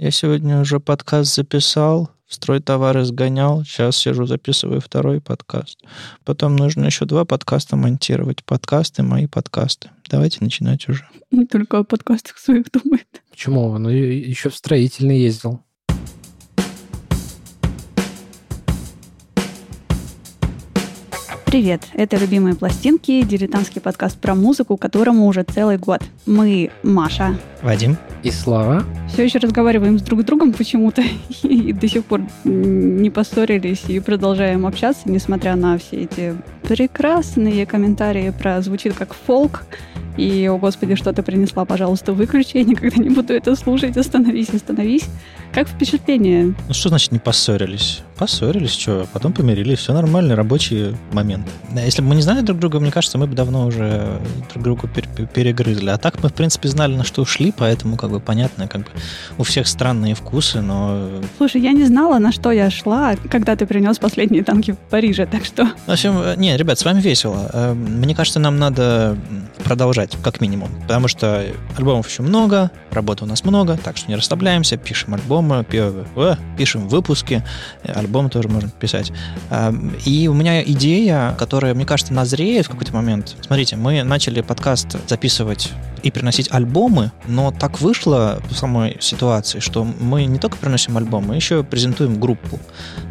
Я сегодня уже подкаст записал, в строй товары сгонял, сейчас сижу, записываю второй подкаст. Потом нужно еще два подкаста монтировать. Подкасты, мои подкасты. Давайте начинать уже. Только о подкастах своих думает. Почему? Он еще в строительный ездил. Привет, это «Любимые пластинки», дилетантский подкаст про музыку, которому уже целый год. Мы Маша. Вадим. И Слава. Все еще разговариваем с друг с другом почему-то и до сих пор не поссорились и продолжаем общаться, несмотря на все эти прекрасные комментарии про звучит как фолк, и, о господи, что ты принесла, пожалуйста, выключи, я никогда не буду это слушать, остановись, остановись. Как впечатление? Ну что значит не поссорились? Поссорились, что, потом помирились, все нормально, рабочий момент. Если бы мы не знали друг друга, мне кажется, мы бы давно уже друг друга перегрызли. А так мы, в принципе, знали, на что ушли, поэтому, как бы, понятно, как бы у всех странные вкусы, но... Слушай, я не знала, на что я шла, когда ты принес последние танки в Париже, так что... В общем, э, не, ребят, с вами весело. Э, мне кажется, нам надо продолжать, как минимум, потому что альбомов еще много, работы у нас много, так что не расслабляемся, пишем альбомы, э, пишем выпуски, альбом тоже можно писать. И у меня идея, которая, мне кажется, назреет в какой-то момент. Смотрите, мы начали подкаст записывать и приносить альбомы, но так вышло в самой ситуации, что мы не только приносим альбом, мы еще презентуем группу.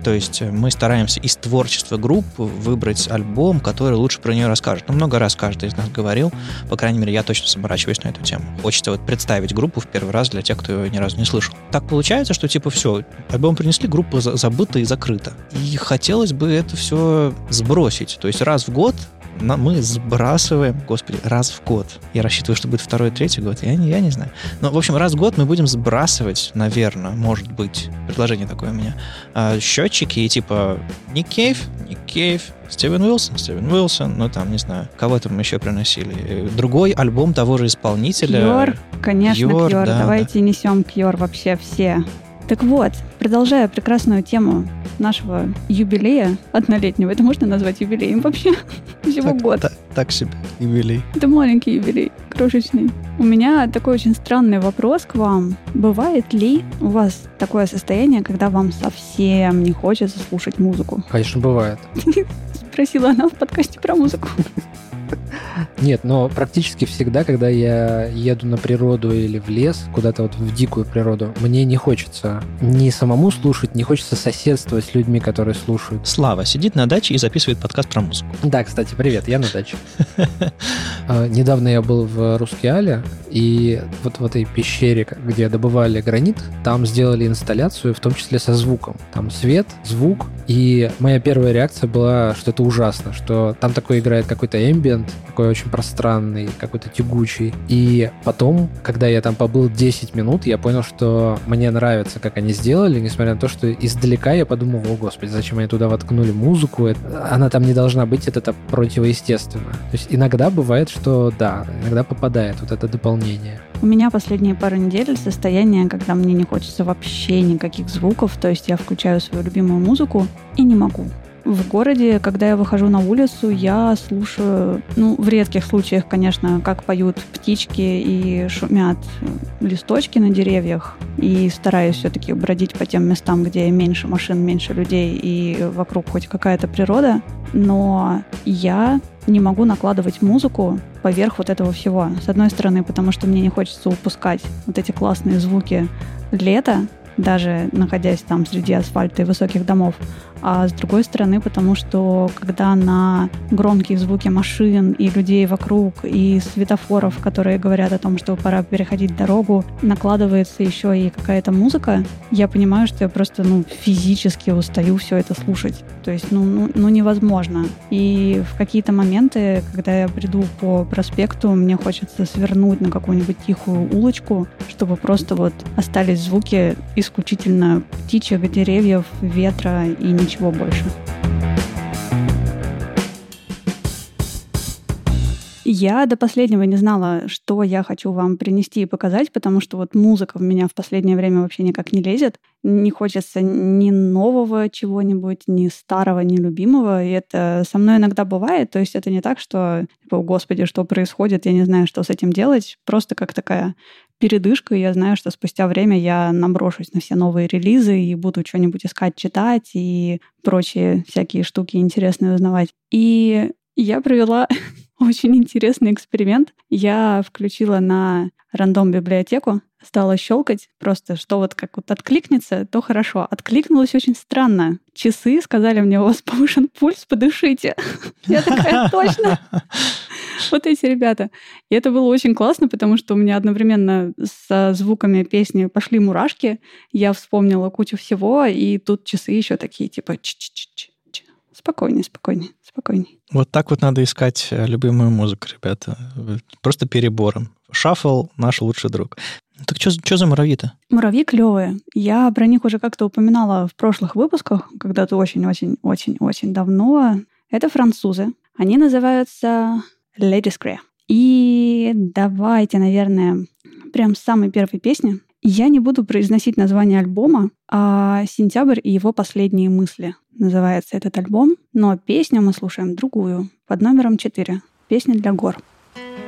То есть мы стараемся из творчества группы выбрать альбом, который лучше про нее расскажет. Ну, много раз каждый из нас говорил, по крайней мере, я точно заморачиваюсь на эту тему. Хочется вот представить группу в первый раз для тех, кто ее ни разу не слышал. Так получается, что типа все, альбом принесли, группа забыта и закрыта. И хотелось бы это все сбросить. То есть раз в год мы сбрасываем, господи, раз в год. Я рассчитываю, что будет второй, третий год. Я не, я не знаю. Но, в общем, раз в год мы будем сбрасывать, наверное, может быть, предложение такое у меня, а, счетчики и типа Ник Кейв, Ник Кейв, Стивен Уилсон, Стивен Уилсон, ну там, не знаю, кого там еще приносили. Другой альбом того же исполнителя. Кьор, конечно. Кьор. Да, Давайте да. несем Кьор вообще все. Так вот, продолжая прекрасную тему нашего юбилея однолетнего, это можно назвать юбилеем вообще? Всего так, год. Так, так себе юбилей. Это маленький юбилей, крошечный. У меня такой очень странный вопрос к вам. Бывает ли у вас такое состояние, когда вам совсем не хочется слушать музыку? Конечно, бывает. Спросила она в подкасте про музыку. Нет, но практически всегда, когда я еду на природу или в лес, куда-то вот в дикую природу, мне не хочется ни самому слушать, не хочется соседствовать с людьми, которые слушают. Слава сидит на даче и записывает подкаст про музыку. Да, кстати, привет, я на даче. А, недавно я был в Рускеале, и вот в этой пещере, где добывали гранит, там сделали инсталляцию, в том числе со звуком. Там свет, звук, и моя первая реакция была, что это ужасно, что там такой играет какой-то эмбиент, такой очень пространный, какой-то тягучий. И потом, когда я там побыл 10 минут, я понял, что мне нравится, как они сделали, несмотря на то, что издалека я подумал, о господи, зачем они туда воткнули музыку, она там не должна быть, это, это противоестественно. То есть иногда бывает, что да, иногда попадает вот это дополнение. У меня последние пару недель состояние, когда мне не хочется вообще никаких звуков, то есть я включаю свою любимую музыку и не могу. В городе, когда я выхожу на улицу, я слушаю, ну, в редких случаях, конечно, как поют птички и шумят листочки на деревьях. И стараюсь все-таки бродить по тем местам, где меньше машин, меньше людей и вокруг хоть какая-то природа. Но я не могу накладывать музыку поверх вот этого всего. С одной стороны, потому что мне не хочется упускать вот эти классные звуки лета, даже находясь там среди асфальта и высоких домов а с другой стороны, потому что когда на громкие звуки машин и людей вокруг, и светофоров, которые говорят о том, что пора переходить дорогу, накладывается еще и какая-то музыка, я понимаю, что я просто ну, физически устаю все это слушать. То есть, ну, ну, ну невозможно. И в какие-то моменты, когда я приду по проспекту, мне хочется свернуть на какую-нибудь тихую улочку, чтобы просто вот остались звуки исключительно птичек, деревьев, ветра и не ничего больше. Я до последнего не знала, что я хочу вам принести и показать, потому что вот музыка в меня в последнее время вообще никак не лезет. Не хочется ни нового чего-нибудь, ни старого, ни любимого. И это со мной иногда бывает. То есть это не так, что, типа, господи, что происходит, я не знаю, что с этим делать. Просто как такая передышка, и я знаю, что спустя время я наброшусь на все новые релизы и буду что-нибудь искать, читать и прочие всякие штуки интересные узнавать. И я провела очень интересный эксперимент. Я включила на рандом библиотеку, стала щелкать, просто что вот как вот откликнется, то хорошо. Откликнулось очень странно. Часы сказали мне, у вас повышен пульс, подышите. Я такая, точно. Вот эти ребята. И это было очень классно, потому что у меня одновременно со звуками песни пошли мурашки. Я вспомнила кучу всего, и тут часы еще такие, типа, ч ч ч ч Спокойнее, спокойнее, спокойнее. Вот так вот надо искать э, любимую музыку, ребята. Просто перебором. Шаффл — наш лучший друг. Так что за муравьи-то? Муравьи клевые. Я про них уже как-то упоминала в прошлых выпусках, когда-то очень-очень-очень-очень давно. Это французы. Они называются Lady Scree. И давайте, наверное, прям с самой первой песни. Я не буду произносить название альбома, а «Сентябрь и его последние мысли» называется этот альбом, но песню мы слушаем другую, под номером 4. Песня для гор. У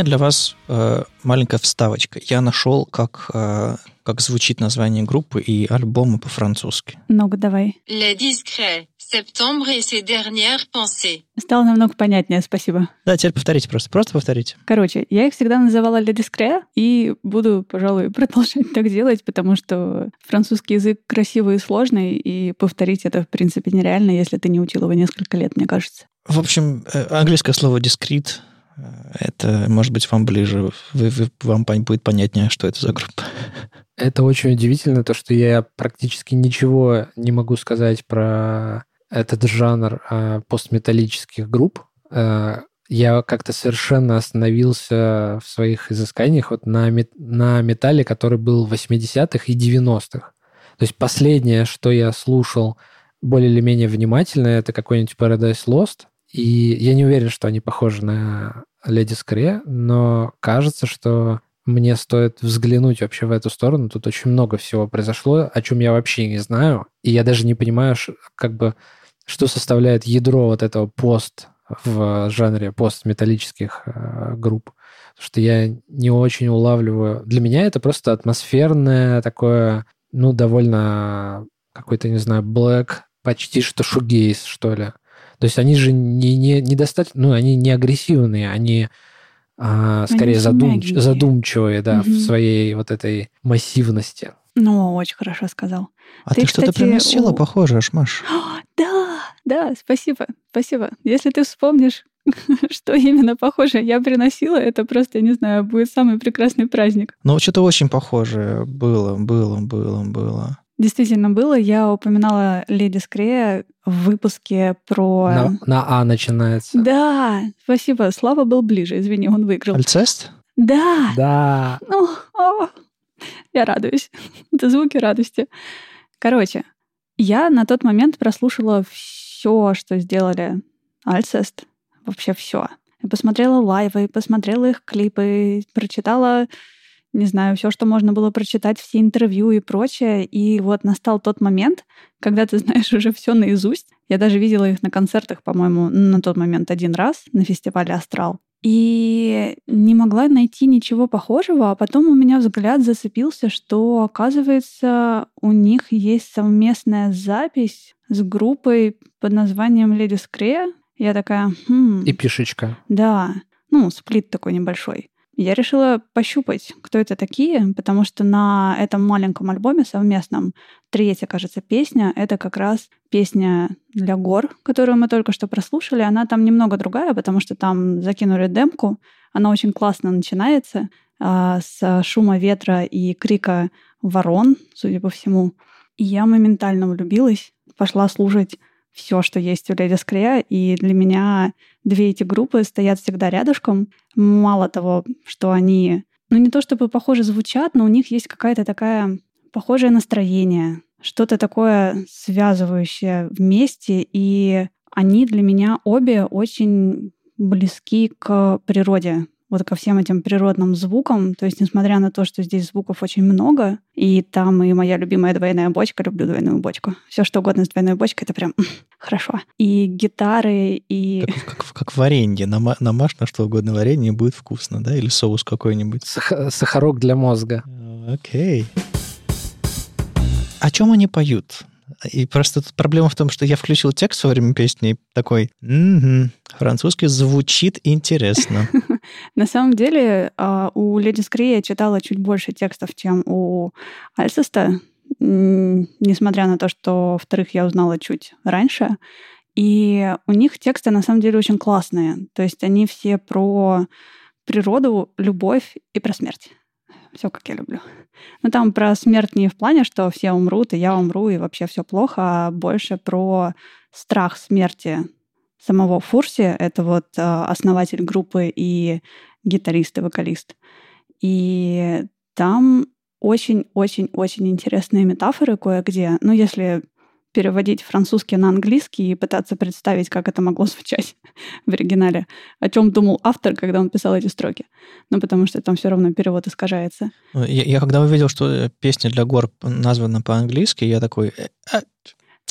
меня для вас э, маленькая вставочка. Я нашел, как, э, как звучит название группы и альбома по-французски. Ну-ка, давай. Les discrets. Septembre et ses dernières pensées. Стало намного понятнее, спасибо. Да, теперь повторите просто. Просто повторите. Короче, я их всегда называла Le Discret, и буду, пожалуй, продолжать так делать, потому что французский язык красивый и сложный, и повторить это, в принципе, нереально, если ты не учил его несколько лет, мне кажется. В общем, э, английское слово discrete это, может быть, вам ближе, вы, вы, вам будет понятнее, что это за группа. Это очень удивительно, то, что я практически ничего не могу сказать про этот жанр а, постметаллических групп. А, я как-то совершенно остановился в своих изысканиях вот на, мет, на металле, который был в 80-х и 90-х. То есть последнее, что я слушал более или менее внимательно, это какой-нибудь Paradise Lost. И я не уверен, что они похожи на Леди Скре, но кажется, что мне стоит взглянуть вообще в эту сторону. Тут очень много всего произошло, о чем я вообще не знаю. И я даже не понимаю, как бы, что составляет ядро вот этого пост в жанре постметаллических э, групп. Потому что я не очень улавливаю. Для меня это просто атмосферное такое, ну, довольно какой-то, не знаю, блэк, почти что шугейс, что ли. То есть они же не, не, недостаточно, ну, они не агрессивные, они а, скорее они задумч, задумчивые, да, угу. в своей вот этой массивности. Ну, очень хорошо сказал. А ты, ты что-то приносила, у... похоже, Маш. Да, да, спасибо, спасибо. Если ты вспомнишь, что именно похоже я приносила, это просто, не знаю, будет самый прекрасный праздник. Ну, что-то очень похожее было, было, было, было. Действительно было. Я упоминала Леди Скрея в выпуске про... На, на А начинается. Да, спасибо. Слава был ближе. Извини, он выиграл. Альцест? Да. Да. О, о, я радуюсь. Это звуки радости. Короче, я на тот момент прослушала все, что сделали Альцест. Вообще все. Я посмотрела лайвы, посмотрела их клипы, прочитала не знаю, все, что можно было прочитать, все интервью и прочее. И вот настал тот момент, когда ты знаешь уже все наизусть. Я даже видела их на концертах, по-моему, на тот момент один раз на фестивале «Астрал». И не могла найти ничего похожего, а потом у меня взгляд зацепился, что, оказывается, у них есть совместная запись с группой под названием Lady Screa. Я такая, хм... И пишечка. Да, ну, сплит такой небольшой. Я решила пощупать, кто это такие, потому что на этом маленьком альбоме совместном третья, кажется, песня — это как раз песня для гор, которую мы только что прослушали. Она там немного другая, потому что там закинули демку. Она очень классно начинается а, с шума ветра и крика ворон, судя по всему. И я моментально влюбилась, пошла слушать все, что есть у Леди Скрия, и для меня две эти группы стоят всегда рядышком. Мало того, что они, ну не то чтобы похоже звучат, но у них есть какая-то такая похожее настроение, что-то такое связывающее вместе, и они для меня обе очень близки к природе вот ко всем этим природным звукам. То есть, несмотря на то, что здесь звуков очень много, и там и моя любимая двойная бочка, люблю двойную бочку. Все что угодно с двойной бочкой, это прям хорошо. И гитары, и... Как, как, как варенье. Нама, намажь на что угодно варенье, будет вкусно, да? Или соус какой-нибудь. Сах- сахарок для мозга. Окей. О чем они поют? И просто тут проблема в том, что я включил текст во время песни и такой, угу, французский звучит интересно. На самом деле а, у Леди Скри я читала чуть больше текстов, чем у Альцеста, несмотря на то, что вторых я узнала чуть раньше. И у них тексты на самом деле очень классные. То есть они все про природу, любовь и про смерть все как я люблю. Но там про смерть не в плане, что все умрут, и я умру, и вообще все плохо, а больше про страх смерти самого Фурси. Это вот э, основатель группы и гитарист и вокалист. И там очень-очень-очень интересные метафоры кое-где. Ну, если переводить французский на английский и пытаться представить, как это могло звучать в оригинале, о чем думал автор, когда он писал эти строки. Ну, потому что там все равно перевод искажается. Ну, я, я когда увидел, что песня для гор названа по-английски, я такой...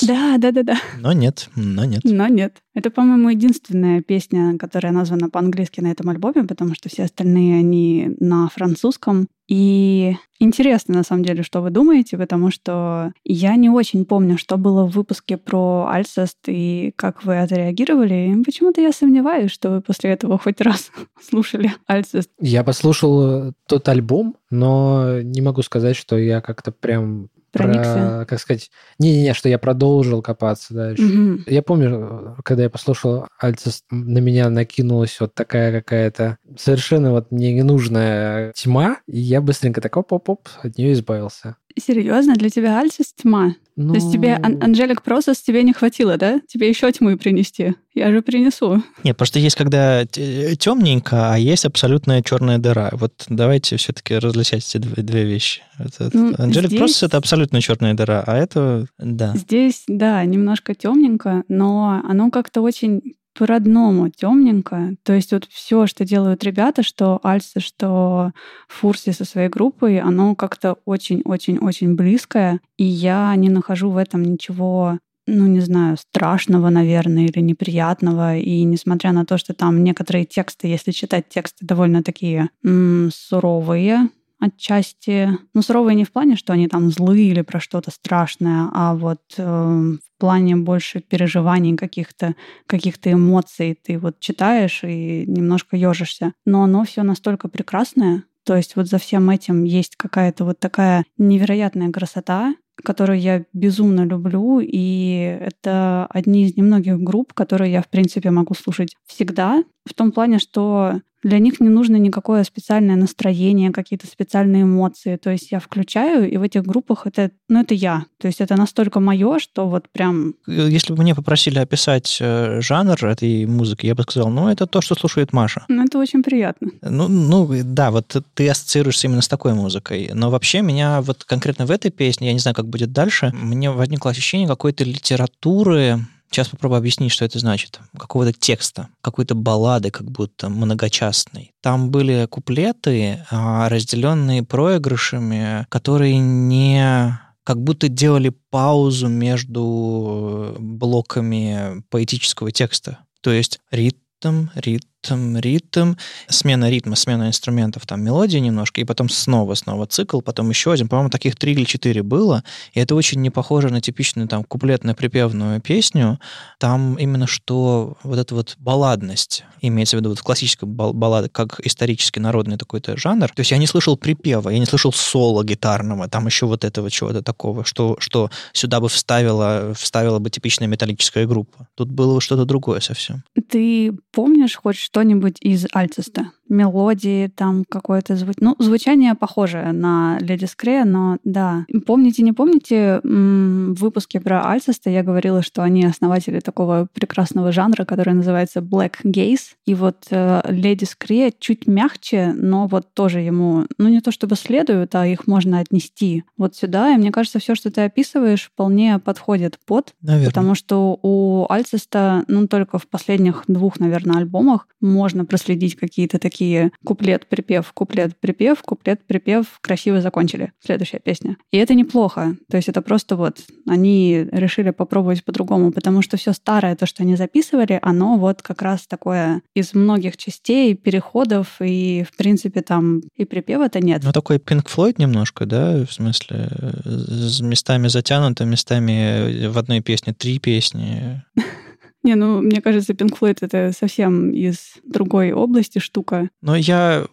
«Э, а, да, да, да, да. Но нет, но нет. Но нет. Это, по-моему, единственная песня, которая названа по-английски на этом альбоме, потому что все остальные, они на французском. И интересно, на самом деле, что вы думаете, потому что я не очень помню, что было в выпуске про Альцест и как вы отреагировали. И почему-то я сомневаюсь, что вы после этого хоть раз слушали Альцест. Я послушал тот альбом, но не могу сказать, что я как-то прям Проникся. Про, как сказать, не-не-не, что я продолжил копаться дальше. Угу. Я помню, когда я послушал Альцис, на меня накинулась вот такая какая-то совершенно вот мне ненужная тьма, и я быстренько так оп-оп-оп от нее избавился. Серьезно? Для тебя Альцис тьма? Ну... То есть тебе Ан- Анжелик Процесс тебе не хватило, да? Тебе еще тьмы принести? Я же принесу. Нет, просто есть когда темненько, а есть абсолютная черная дыра. Вот давайте все-таки различать эти две, две вещи. Это, Ну, Анжелик здесь- Процесс это абсолютно черная дыра, а это да. Здесь, да, немножко темненько, но оно как-то очень по-родному темненько. То есть вот все, что делают ребята, что Альсы, что Фурси со своей группой, оно как-то очень-очень-очень близкое. И я не нахожу в этом ничего ну, не знаю, страшного, наверное, или неприятного. И несмотря на то, что там некоторые тексты, если читать тексты, довольно такие м, суровые, отчасти, ну, суровые не в плане, что они там злые или про что-то страшное, а вот э, в плане больше переживаний каких-то, каких-то эмоций. Ты вот читаешь и немножко ежишься. Но оно все настолько прекрасное, то есть вот за всем этим есть какая-то вот такая невероятная красота, которую я безумно люблю, и это одни из немногих групп, которые я, в принципе, могу слушать всегда, в том плане, что для них не нужно никакое специальное настроение, какие-то специальные эмоции. То есть я включаю, и в этих группах это, ну, это я. То есть это настолько мое, что вот прям... Если бы мне попросили описать э, жанр этой музыки, я бы сказал, ну, это то, что слушает Маша. Ну, это очень приятно. Ну, ну да, вот ты ассоциируешься именно с такой музыкой. Но вообще меня вот конкретно в этой песне, я не знаю, как будет дальше, мне возникло ощущение какой-то литературы, Сейчас попробую объяснить, что это значит. Какого-то текста, какой-то баллады, как будто многочастной. Там были куплеты, а, разделенные проигрышами, которые не как будто делали паузу между блоками поэтического текста. То есть ритм, ритм, ритм, смена ритма, смена инструментов, там мелодия немножко, и потом снова, снова цикл, потом еще один. По-моему, таких три или четыре было, и это очень не похоже на типичную там куплетно-припевную песню. Там именно что вот эта вот балладность, имеется в виду вот классическая баллада, как исторически народный такой-то жанр. То есть я не слышал припева, я не слышал соло гитарного, там еще вот этого чего-то такого, что, что сюда бы вставила, вставила бы типичная металлическая группа. Тут было что-то другое совсем. Ты помнишь хоть что-нибудь из Альцеста? Мелодии, там какое-то звуч... Ну, звучание похожее на Леди Скре, но да. Помните, не помните, в выпуске про Альцеста я говорила, что они основатели такого прекрасного жанра, который называется Black Gaze. И вот э, Леди Скре чуть мягче, но вот тоже ему, ну не то чтобы следуют, а их можно отнести вот сюда. И мне кажется, все, что ты описываешь, вполне подходит под. Наверное. Потому что у Альцеста, ну только в последних двух, наверное, альбомах можно проследить какие-то такие куплет-припев, куплет-припев, куплет-припев, красиво закончили. Следующая песня. И это неплохо. То есть это просто вот они решили попробовать по-другому, потому что все старое, то, что они записывали, оно вот как раз такое из многих частей, переходов, и, в принципе, там и припева-то нет. Ну, такой Pink Floyd немножко, да, в смысле, с местами затянуто, местами в одной песне три песни. Не, ну, мне кажется, Pink Floyd — это совсем из другой области штука. Но я,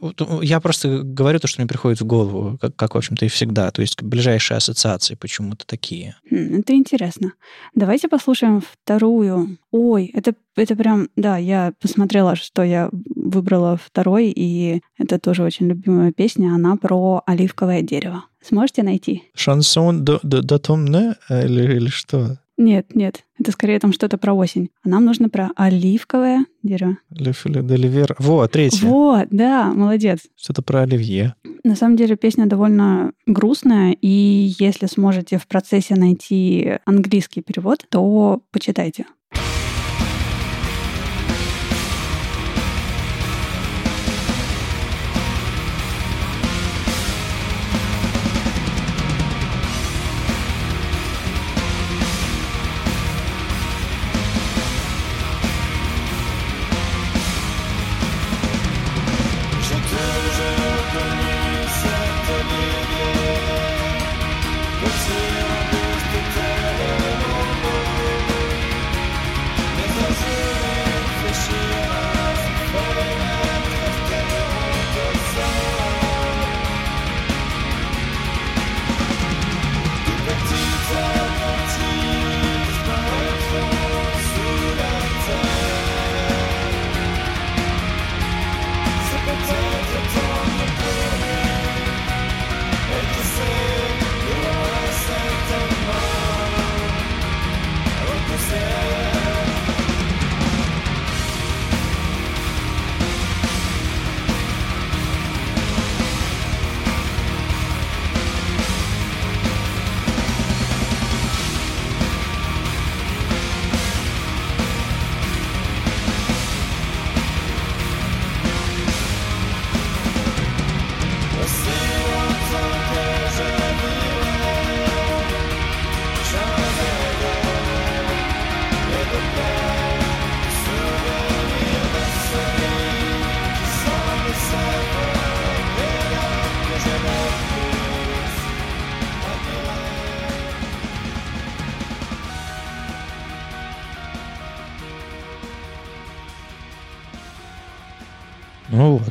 я просто говорю то, что мне приходит в голову, как, как в общем-то, и всегда. То есть ближайшие ассоциации почему-то такие. Хм, это интересно. Давайте послушаем вторую. Ой, это, это прям... Да, я посмотрела, что я выбрала второй, и это тоже очень любимая песня. Она про оливковое дерево. Сможете найти? Шансон датомне или, или что? Нет, нет, это скорее там что-то про осень. А нам нужно про оливковое дерево. Деливер. Вот, третье. Вот, да, молодец. Что-то про оливье. На самом деле песня довольно грустная, и если сможете в процессе найти английский перевод, то почитайте.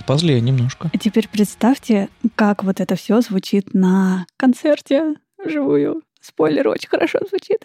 Позлее немножко. А теперь представьте, как вот это все звучит на концерте живую Спойлер очень хорошо звучит.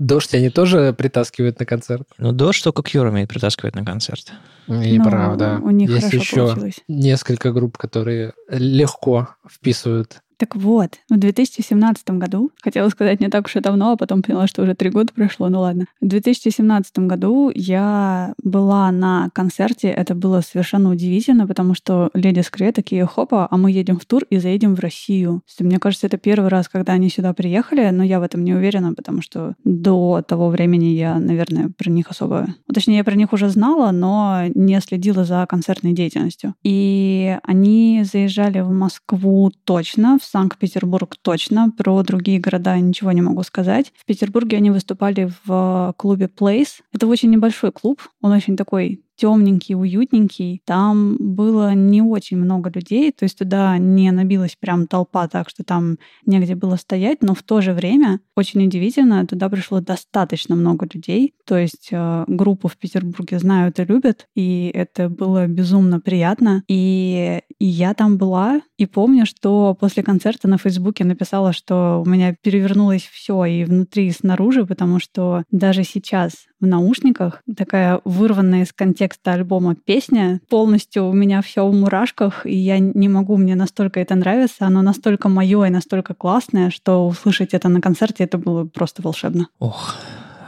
Дождь они тоже притаскивают на концерт? Ну, Дождь только Кьюр умеет притаскивать на концерт. И Но правда. у них Есть хорошо еще получилось. несколько групп, которые легко вписывают. Так вот, в 2017 году, хотела сказать не так уж и давно, а потом поняла, что уже три года прошло, ну ладно. В 2017 году я была на концерте, это было совершенно удивительно, потому что Леди Скре такие, хопа, а мы едем в тур и заедем в Россию. Мне кажется, это первый раз, когда они сюда приехали, но я в этом не уверена, потому что до того времени я, наверное, про них особо... ну, Точнее, я про них уже знала, но не следила за концертной деятельностью. И они заезжали в Москву точно, в Санкт-Петербург точно, про другие города ничего не могу сказать. В Петербурге они выступали в клубе Place. Это очень небольшой клуб, он очень такой темненький, уютненький. Там было не очень много людей, то есть туда не набилась прям толпа, так что там негде было стоять, но в то же время, очень удивительно, туда пришло достаточно много людей, то есть э, группу в Петербурге знают и любят, и это было безумно приятно. И, и я там была, и помню, что после концерта на Фейсбуке написала, что у меня перевернулось все и внутри, и снаружи, потому что даже сейчас в наушниках такая вырванная из контекста альбома песня, полностью у меня все в мурашках, и я не могу, мне настолько это нравится, оно настолько мое и настолько классное, что услышать это на концерте, это было просто волшебно. Ох,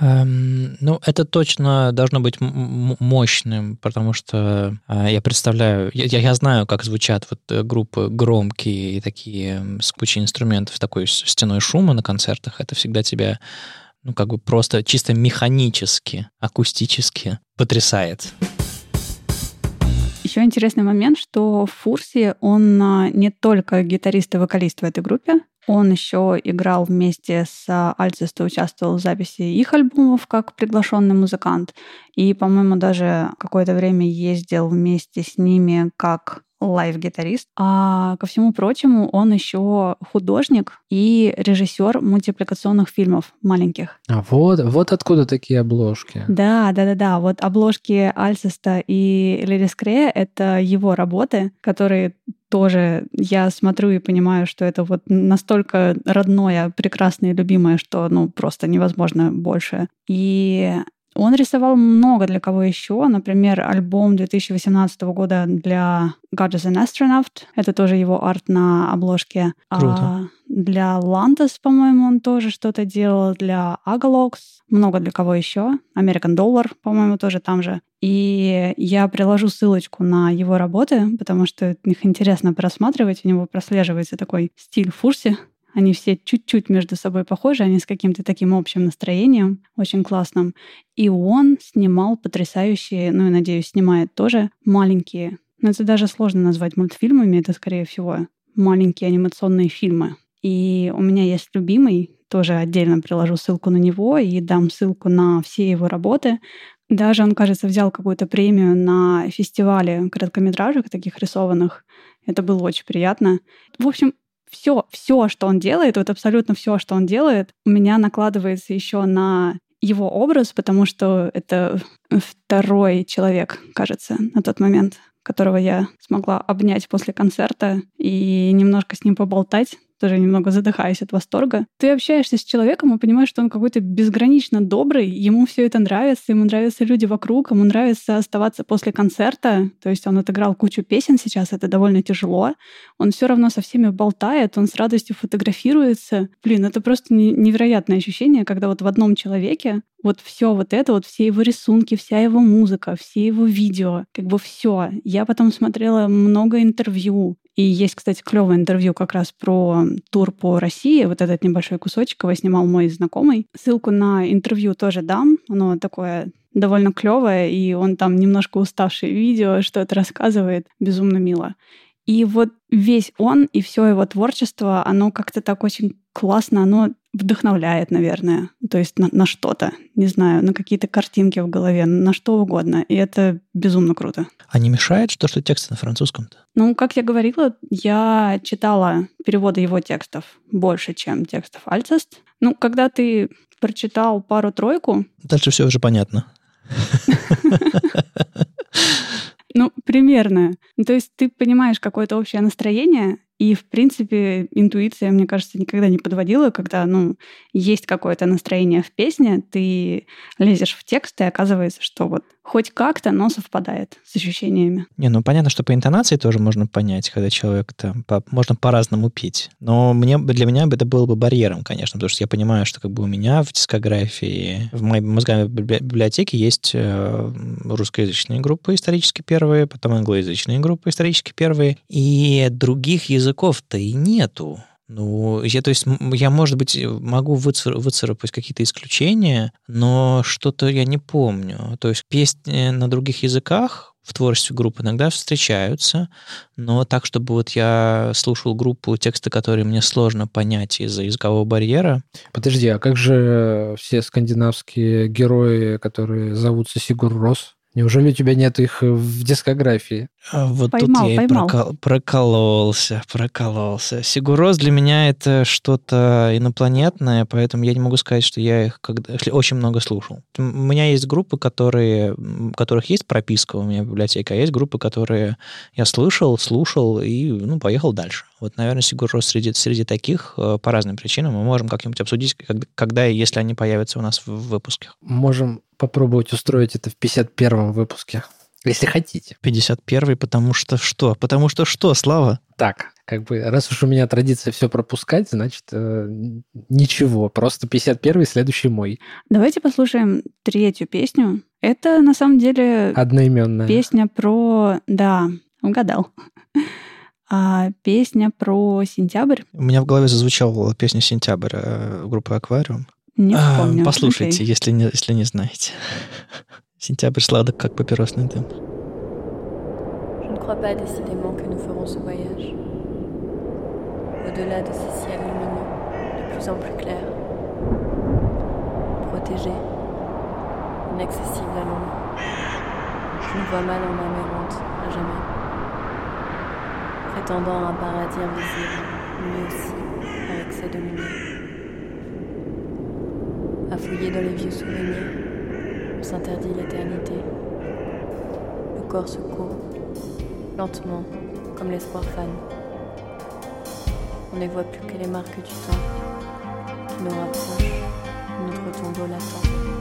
Эм, ну, это точно должно быть мощным, потому что э, я представляю, я, я- знаю, как звучат вот э, группы громкие и такие с кучей инструментов, такой стеной шума на концертах. Это всегда тебя, ну, как бы просто чисто механически, акустически потрясает. Еще интересный момент, что Фурси, он а, не только гитарист и вокалист в этой группе, он еще играл вместе с а, Alcest, участвовал в записи их альбомов как приглашенный музыкант. И, по-моему, даже какое-то время ездил вместе с ними как live-гитарист. А ко всему прочему, он еще художник и режиссер мультипликационных фильмов маленьких. А вот, вот откуда такие обложки. Да, да, да, да. Вот обложки Альцеста и Лили Скре — это его работы, которые тоже я смотрю и понимаю, что это вот настолько родное, прекрасное и любимое, что ну просто невозможно больше. И он рисовал много для кого еще. Например, альбом 2018 года для God is an Astronaut. Это тоже его арт на обложке. Круто. А для Lantis, по-моему, он тоже что-то делал. Для Agalox. Много для кого еще. American Dollar, по-моему, тоже там же. И я приложу ссылочку на его работы, потому что их интересно просматривать. У него прослеживается такой стиль Фурси. Они все чуть-чуть между собой похожи, они с каким-то таким общим настроением, очень классным. И он снимал потрясающие, ну и, надеюсь, снимает тоже маленькие, но это даже сложно назвать мультфильмами, это, скорее всего, маленькие анимационные фильмы. И у меня есть любимый, тоже отдельно приложу ссылку на него и дам ссылку на все его работы. Даже он, кажется, взял какую-то премию на фестивале короткометражек таких рисованных. Это было очень приятно. В общем, все, все, что он делает, вот абсолютно все, что он делает, у меня накладывается еще на его образ, потому что это второй человек, кажется, на тот момент, которого я смогла обнять после концерта и немножко с ним поболтать тоже немного задыхаюсь от восторга. Ты общаешься с человеком и понимаешь, что он какой-то безгранично добрый, ему все это нравится, ему нравятся люди вокруг, ему нравится оставаться после концерта. То есть он отыграл кучу песен сейчас, это довольно тяжело. Он все равно со всеми болтает, он с радостью фотографируется. Блин, это просто невероятное ощущение, когда вот в одном человеке вот все вот это, вот все его рисунки, вся его музыка, все его видео, как бы все. Я потом смотрела много интервью. И есть, кстати, клевое интервью как раз про тур по России. Вот этот небольшой кусочек его снимал мой знакомый. Ссылку на интервью тоже дам. Оно такое довольно клевое, и он там немножко уставший видео, что-то рассказывает. Безумно мило. И вот весь он и все его творчество, оно как-то так очень классно, оно вдохновляет, наверное. То есть на, на что-то, не знаю, на какие-то картинки в голове, на что угодно. И это безумно круто. А не мешает, что, что тексты на французском-то? Ну, как я говорила, я читала переводы его текстов больше, чем текстов Альцест. Ну, когда ты прочитал пару-тройку... Дальше все уже понятно. Ну, примерно. То есть ты понимаешь какое-то общее настроение, И, в принципе, интуиция, мне кажется, никогда не подводила, когда, ну, есть какое-то настроение в песне, ты лезешь в текст, и оказывается, что вот хоть как-то, но совпадает с ощущениями. Не, ну понятно, что по интонации тоже можно понять, когда человек там по, можно по-разному петь. Но мне, для меня это было бы барьером, конечно, потому что я понимаю, что как бы у меня в дискографии, в моей мозгами библиотеке есть э, русскоязычные группы исторически первые, потом англоязычные группы исторически первые, и других языков-то и нету. Ну, я, то есть, я, может быть, могу выцар- выцарапать какие-то исключения, но что-то я не помню. То есть песни на других языках в творчестве группы иногда встречаются, но так, чтобы вот я слушал группу, тексты, которые мне сложно понять из-за языкового барьера. Подожди, а как же все скандинавские герои, которые зовутся Сигур Рос? Неужели у тебя нет их в дискографии? А вот Поймал, тут я поймал. и прокол- прокололся, прокололся. Сигуроз для меня это что-то инопланетное, поэтому я не могу сказать, что я их когда, очень много слушал. У меня есть группы, которые, у которых есть прописка у меня в библиотеке, а есть группы, которые я слышал, слушал и ну, поехал дальше. Вот, наверное, Сигуроз среди, среди таких э, по разным причинам мы можем как-нибудь обсудить, когда, когда и если они появятся у нас в, в выпуске. Можем попробовать устроить это в 51-м выпуске, если хотите. 51-й, потому что что? Потому что что, Слава? Так, как бы, раз уж у меня традиция все пропускать, значит, э, ничего, просто 51-й, следующий мой. Давайте послушаем третью песню. Это, на самом деле, Одноименная. песня про... Да, угадал. А, песня про сентябрь. У меня в голове зазвучала песня «Сентябрь» э, группы «Аквариум». Не А, помню. Послушайте, Окей. если не, если не знаете. Сентябрь сладок, как папиросный дым. Je ne crois pas décidément que nous ferons ce voyage. Au-delà de ces ciels lumineux, de plus en plus clairs. Protégés, inaccessibles à l'ombre. Je nous vois mal en mer errante, à jamais. Prétendant à un paradis invisible, lui aussi, avec ses deux lumières. à fouiller dans les vieux souvenirs, on s'interdit l'éternité. Le corps se court, lentement, comme l'espoir fane. On ne voit plus que les marques du temps qui nous rapprochent notre tombeau latent.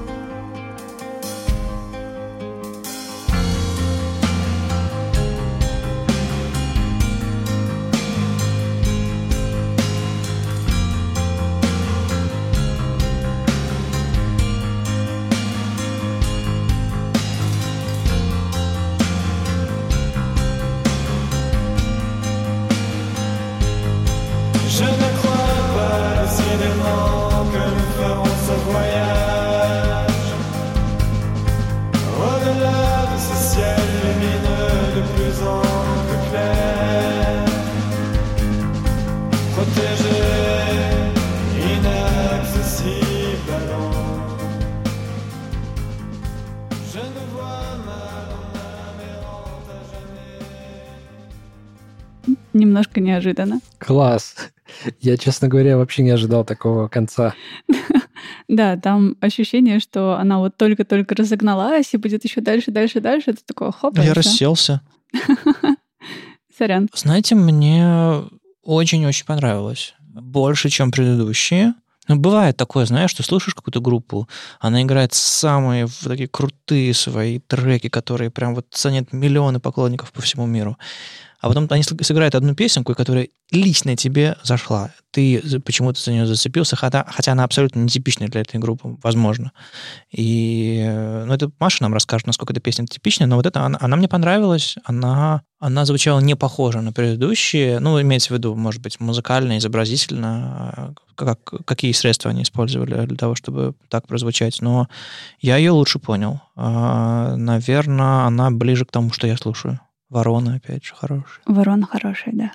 Немножко неожиданно. Класс. Я, честно говоря, вообще не ожидал такого конца. Да, там ощущение, что она вот только-только разогналась и будет еще дальше, дальше, дальше. Это такое хоп, Я расселся. Сорян. Знаете, мне очень-очень понравилось. Больше, чем предыдущие. Ну, бывает такое, знаешь, что слушаешь какую-то группу, она играет самые такие крутые свои треки, которые прям вот ценят миллионы поклонников по всему миру. А потом они сыграют одну песенку, которая лично тебе зашла. Ты почему-то за нее зацепился, хотя, хотя она абсолютно нетипичная для этой группы, возможно. И, э, ну, это Маша нам расскажет, насколько эта песня типичная, но вот это, она, она мне понравилась, она, она звучала не похоже на предыдущие, ну, имеется в виду, может быть, музыкально, изобразительно, э, как, какие средства они использовали для того, чтобы так прозвучать, но я ее лучше понял. Наверное, она ближе к тому, что я слушаю. Ворона, опять же, хорошая. Ворона хорошая, да.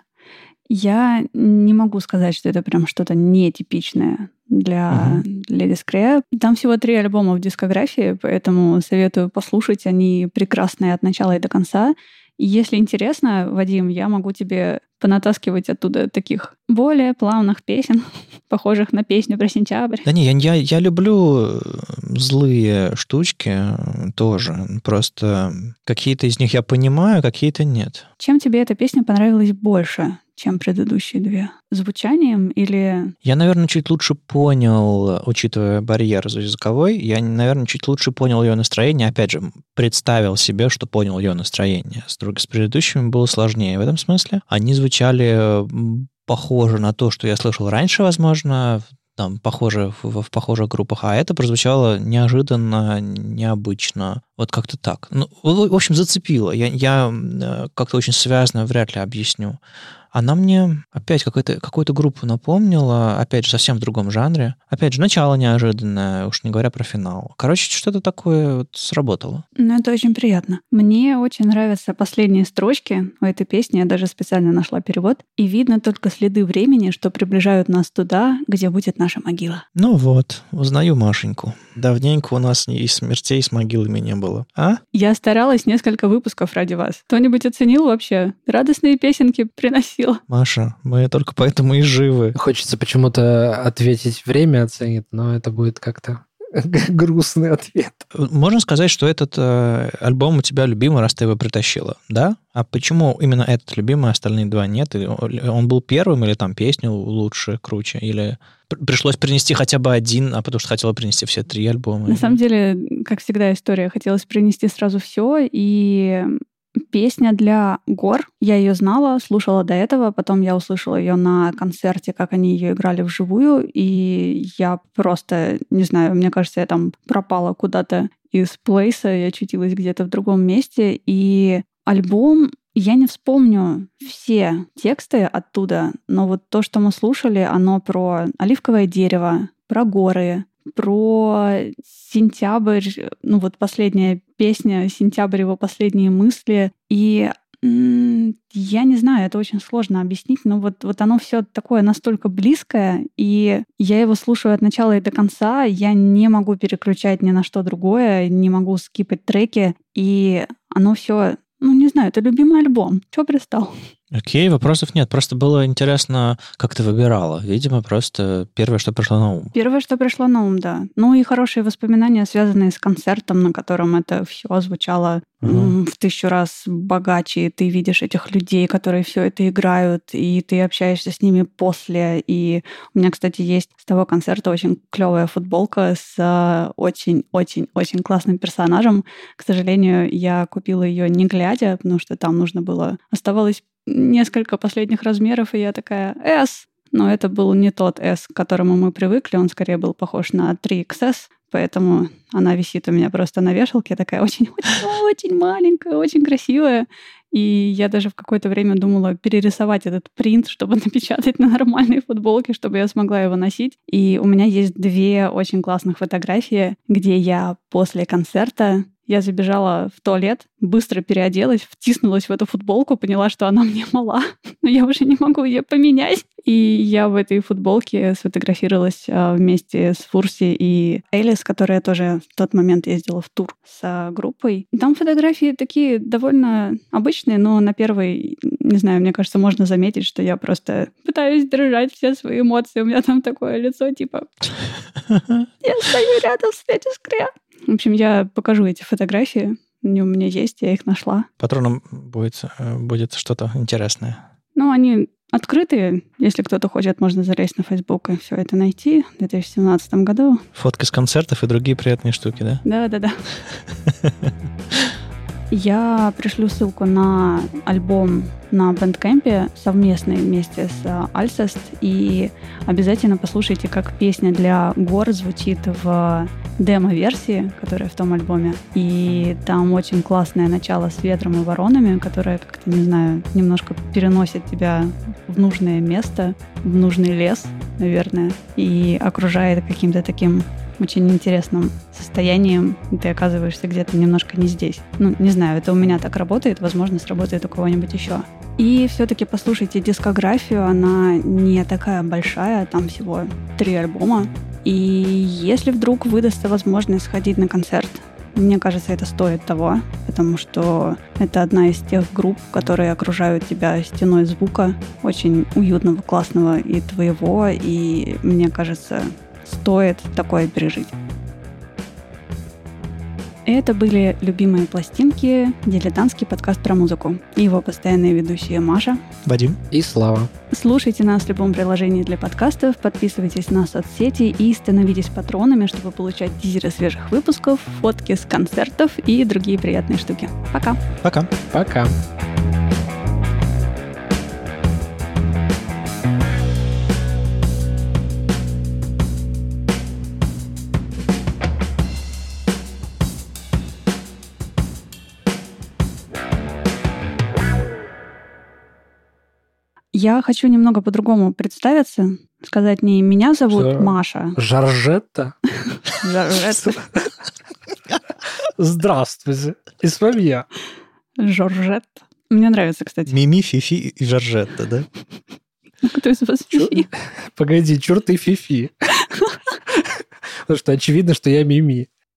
Я не могу сказать, что это прям что-то нетипичное для Lady Screa. Там всего три альбома в дискографии, поэтому советую послушать. Они прекрасные от начала и до конца. И если интересно, Вадим, я могу тебе понатаскивать оттуда таких более плавных песен, похожих на песню про сентябрь. Да не, я, я, я люблю э, злые штучки э, тоже. Просто какие-то из них я понимаю, какие-то нет. Чем тебе эта песня понравилась больше, чем предыдущие две? Звучанием или... Я, наверное, чуть лучше понял, учитывая барьер языковой, я, наверное, чуть лучше понял ее настроение. Опять же, представил себе, что понял ее настроение. С, с предыдущими было сложнее в этом смысле. Они звучали м, похоже на то, что я слышал раньше, возможно, там, похоже, в, в похожих группах, а это прозвучало неожиданно, необычно. Вот как-то так. Ну, в общем, зацепило. Я, я э, как-то очень связано вряд ли объясню. Она мне опять какую-то какую группу напомнила, опять же, совсем в другом жанре. Опять же, начало неожиданное, уж не говоря про финал. Короче, что-то такое вот сработало. Ну, это очень приятно. Мне очень нравятся последние строчки у этой песни. Я даже специально нашла перевод. И видно только следы времени, что приближают нас туда, где будет наша могила. Ну вот, узнаю Машеньку. Давненько у нас и смертей с могилами не было. А? Я старалась несколько выпусков ради вас. Кто-нибудь оценил вообще? Радостные песенки приносила. Маша, мы только поэтому и живы. Хочется почему-то ответить время оценит, но это будет как-то грустный ответ. Можно сказать, что этот э, альбом у тебя любимый, раз ты его притащила, да? А почему именно этот любимый, а остальные два нет? Или он был первым, или там песню лучше, круче? Или пр- пришлось принести хотя бы один, а потому что хотела принести все три альбома? На самом деле, как всегда, история. Хотелось принести сразу все, и песня для гор. Я ее знала, слушала до этого, потом я услышала ее на концерте, как они ее играли вживую, и я просто, не знаю, мне кажется, я там пропала куда-то из плейса, я очутилась где-то в другом месте, и альбом я не вспомню все тексты оттуда, но вот то, что мы слушали, оно про оливковое дерево, про горы, про сентябрь, ну вот последняя песня «Сентябрь. Его последние мысли». И я не знаю, это очень сложно объяснить, но вот, вот оно все такое настолько близкое, и я его слушаю от начала и до конца, я не могу переключать ни на что другое, не могу скипать треки, и оно все ну, не знаю, это любимый альбом. Чего пристал? Окей, вопросов нет. Просто было интересно, как ты выбирала. Видимо, просто первое, что пришло на ум. Первое, что пришло на ум, да. Ну и хорошие воспоминания, связанные с концертом, на котором это все звучало м, в тысячу раз богаче. Ты видишь этих людей, которые все это играют, и ты общаешься с ними после. И у меня, кстати, есть с того концерта очень клевая футболка с а, очень-очень-очень классным персонажем. К сожалению, я купила ее не глядя, потому что там нужно было... Оставалось несколько последних размеров, и я такая S. Но это был не тот S, к которому мы привыкли, он скорее был похож на 3XS, поэтому она висит у меня просто на вешалке, такая очень-очень маленькая, очень красивая. И я даже в какое-то время думала перерисовать этот принт, чтобы напечатать на нормальной футболке, чтобы я смогла его носить. И у меня есть две очень классных фотографии, где я после концерта я забежала в туалет, быстро переоделась, втиснулась в эту футболку, поняла, что она мне мала, но я уже не могу ее поменять. И я в этой футболке сфотографировалась а, вместе с Фурси и Элис, которая тоже в тот момент ездила в тур с группой. Там фотографии такие довольно обычные, но на первой, не знаю, мне кажется, можно заметить, что я просто пытаюсь держать все свои эмоции. У меня там такое лицо, типа, я стою рядом с Леди Скря. В общем, я покажу эти фотографии. Они у меня есть, я их нашла. Патроном будет, э, будет что-то интересное. Ну, они открытые. Если кто-то хочет, можно залезть на Facebook и все это найти в 2017 году. Фотки с концертов и другие приятные штуки, да? Да-да-да. Я пришлю ссылку на альбом на Бэндкэмпе совместный вместе с э, Alcest и обязательно послушайте, как песня для гор звучит в демо-версии, которая в том альбоме. И там очень классное начало с ветром и воронами, которое как-то, не знаю, немножко переносит тебя в нужное место, в нужный лес, наверное, и окружает каким-то таким очень интересным состоянием, ты оказываешься где-то немножко не здесь. Ну, не знаю, это у меня так работает, возможно, сработает у кого-нибудь еще. И все-таки послушайте дискографию, она не такая большая, там всего три альбома. И если вдруг выдастся возможность сходить на концерт Мне кажется, это стоит того, потому что это одна из тех групп, которые окружают тебя стеной звука, очень уютного, классного и твоего, и мне кажется, стоит такое пережить. Это были любимые пластинки, дилетантский подкаст про музыку. И его постоянные ведущие Маша. Вадим. И Слава. Слушайте нас в любом приложении для подкастов, подписывайтесь на соцсети и становитесь патронами, чтобы получать тизеры свежих выпусков, фотки с концертов и другие приятные штуки. Пока! Пока. Пока. Я хочу немного по-другому представиться, сказать не «меня зовут Что? Маша». Жоржетта. Жоржетта. Здравствуйте. И с вами я. Жоржетта. Мне нравится, кстати. Мими, Фифи и Жоржетта, да? Кто из вас Чё? Фифи? Погоди, чур ты фифи. Потому что очевидно, что я Мими.